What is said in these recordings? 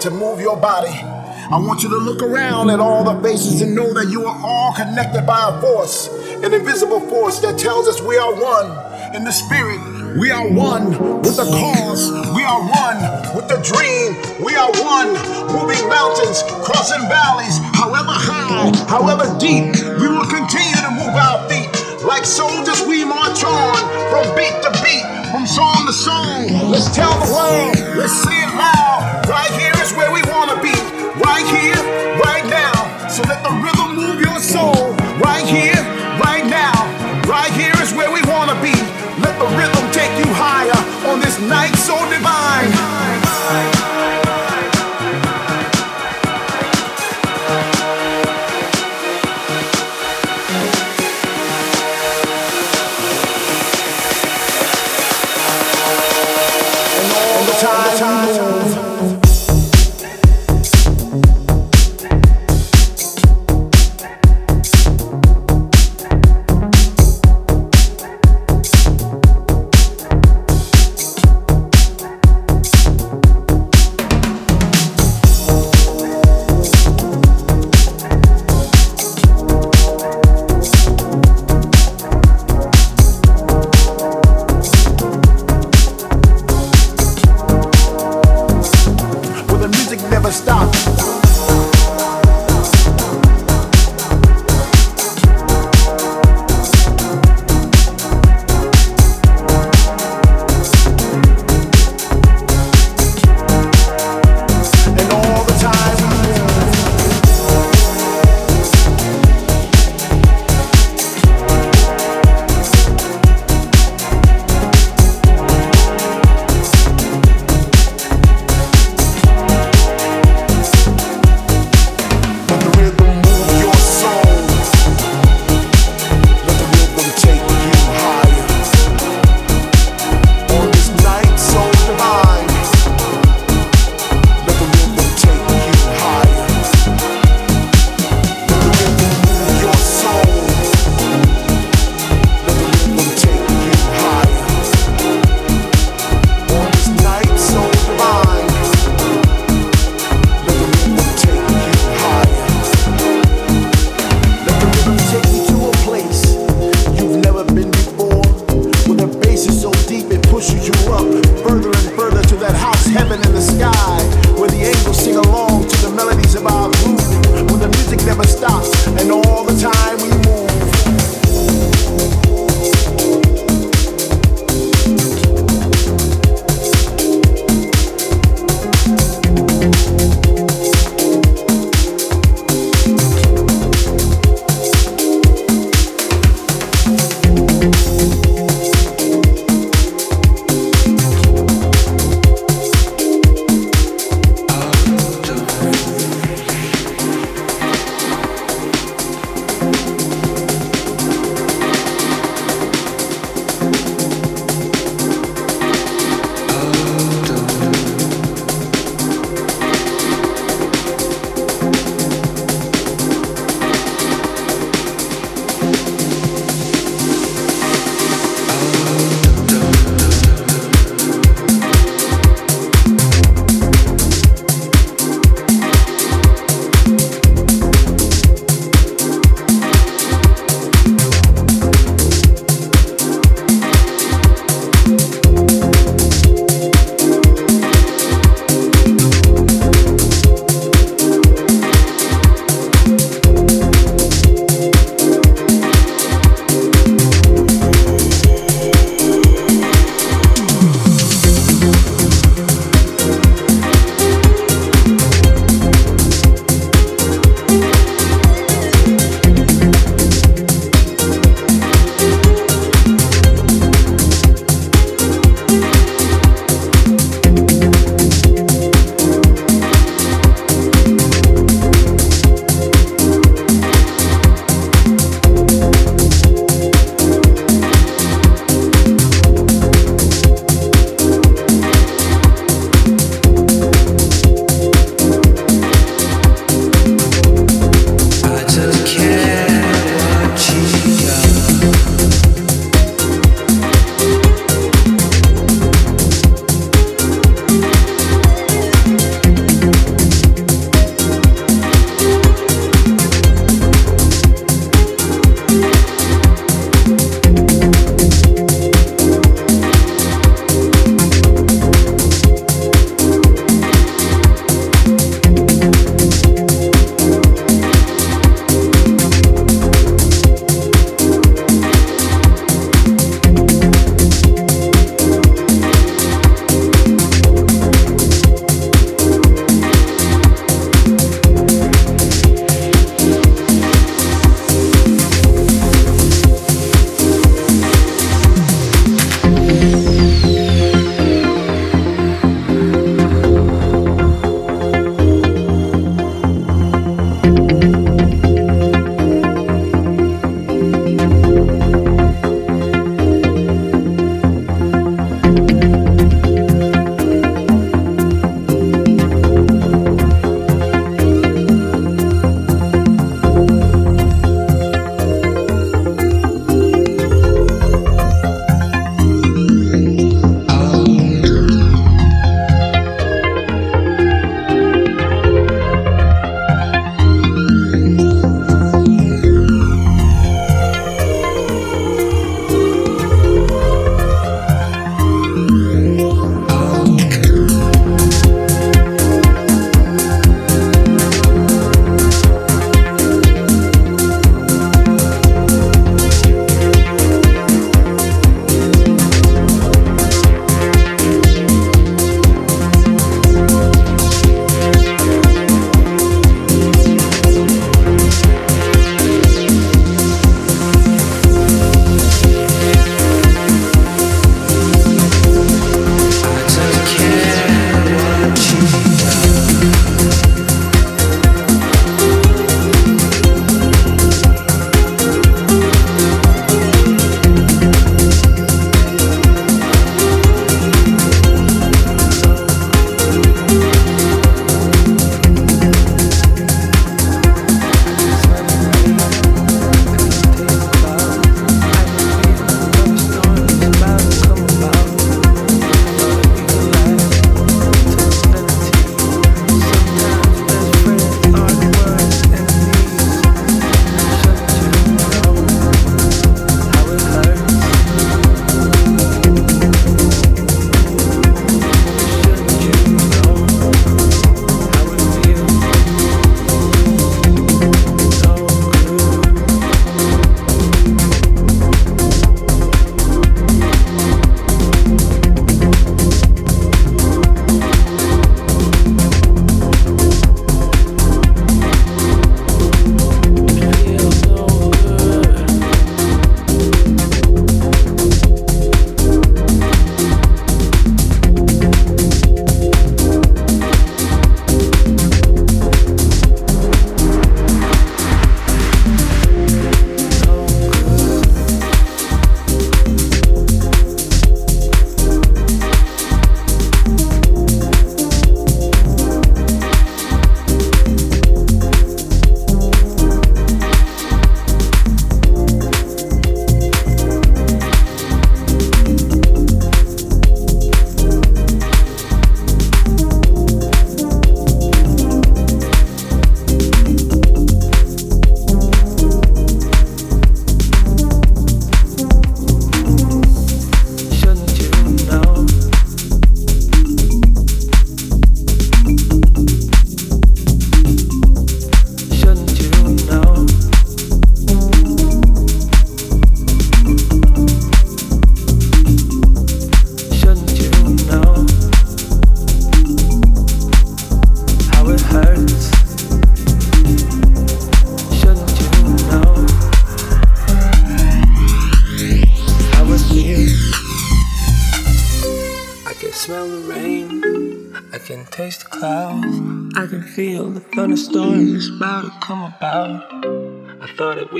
to move your body. I want you to look around at all the faces and know that you are all connected by a force, an invisible force that tells us we are one in the spirit. We are one with the cause. We are one with the dream. We are one moving mountains, crossing valleys, however high, however deep. We will continue to move our feet. Like soldiers, we march on from beat to beat, from song to song. Let's tell the world, let's say it here is where we wanna be. Right here, right now. So let the rhythm move your soul. Right here, right now. Right here is where we wanna be. Let the rhythm take you higher on this night so divine.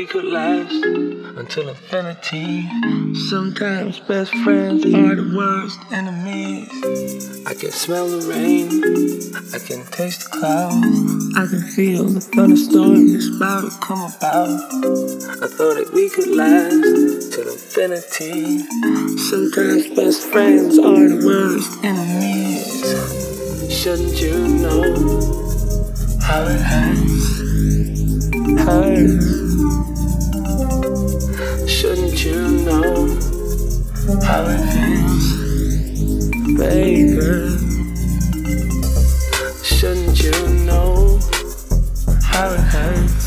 We could last until infinity. Sometimes best friends are the worst enemies. I can smell the rain, I can taste the clouds. I can feel the thunderstorm is about to come about. I thought that we could last till infinity. Sometimes best friends are the worst enemies. Shouldn't you know how it hurts? hurts. How it feels, baby? Shouldn't you know how it hurts,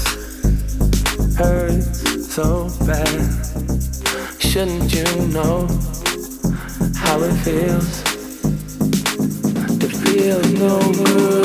hurts so bad? Shouldn't you know how it feels to feel no good?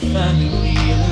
family.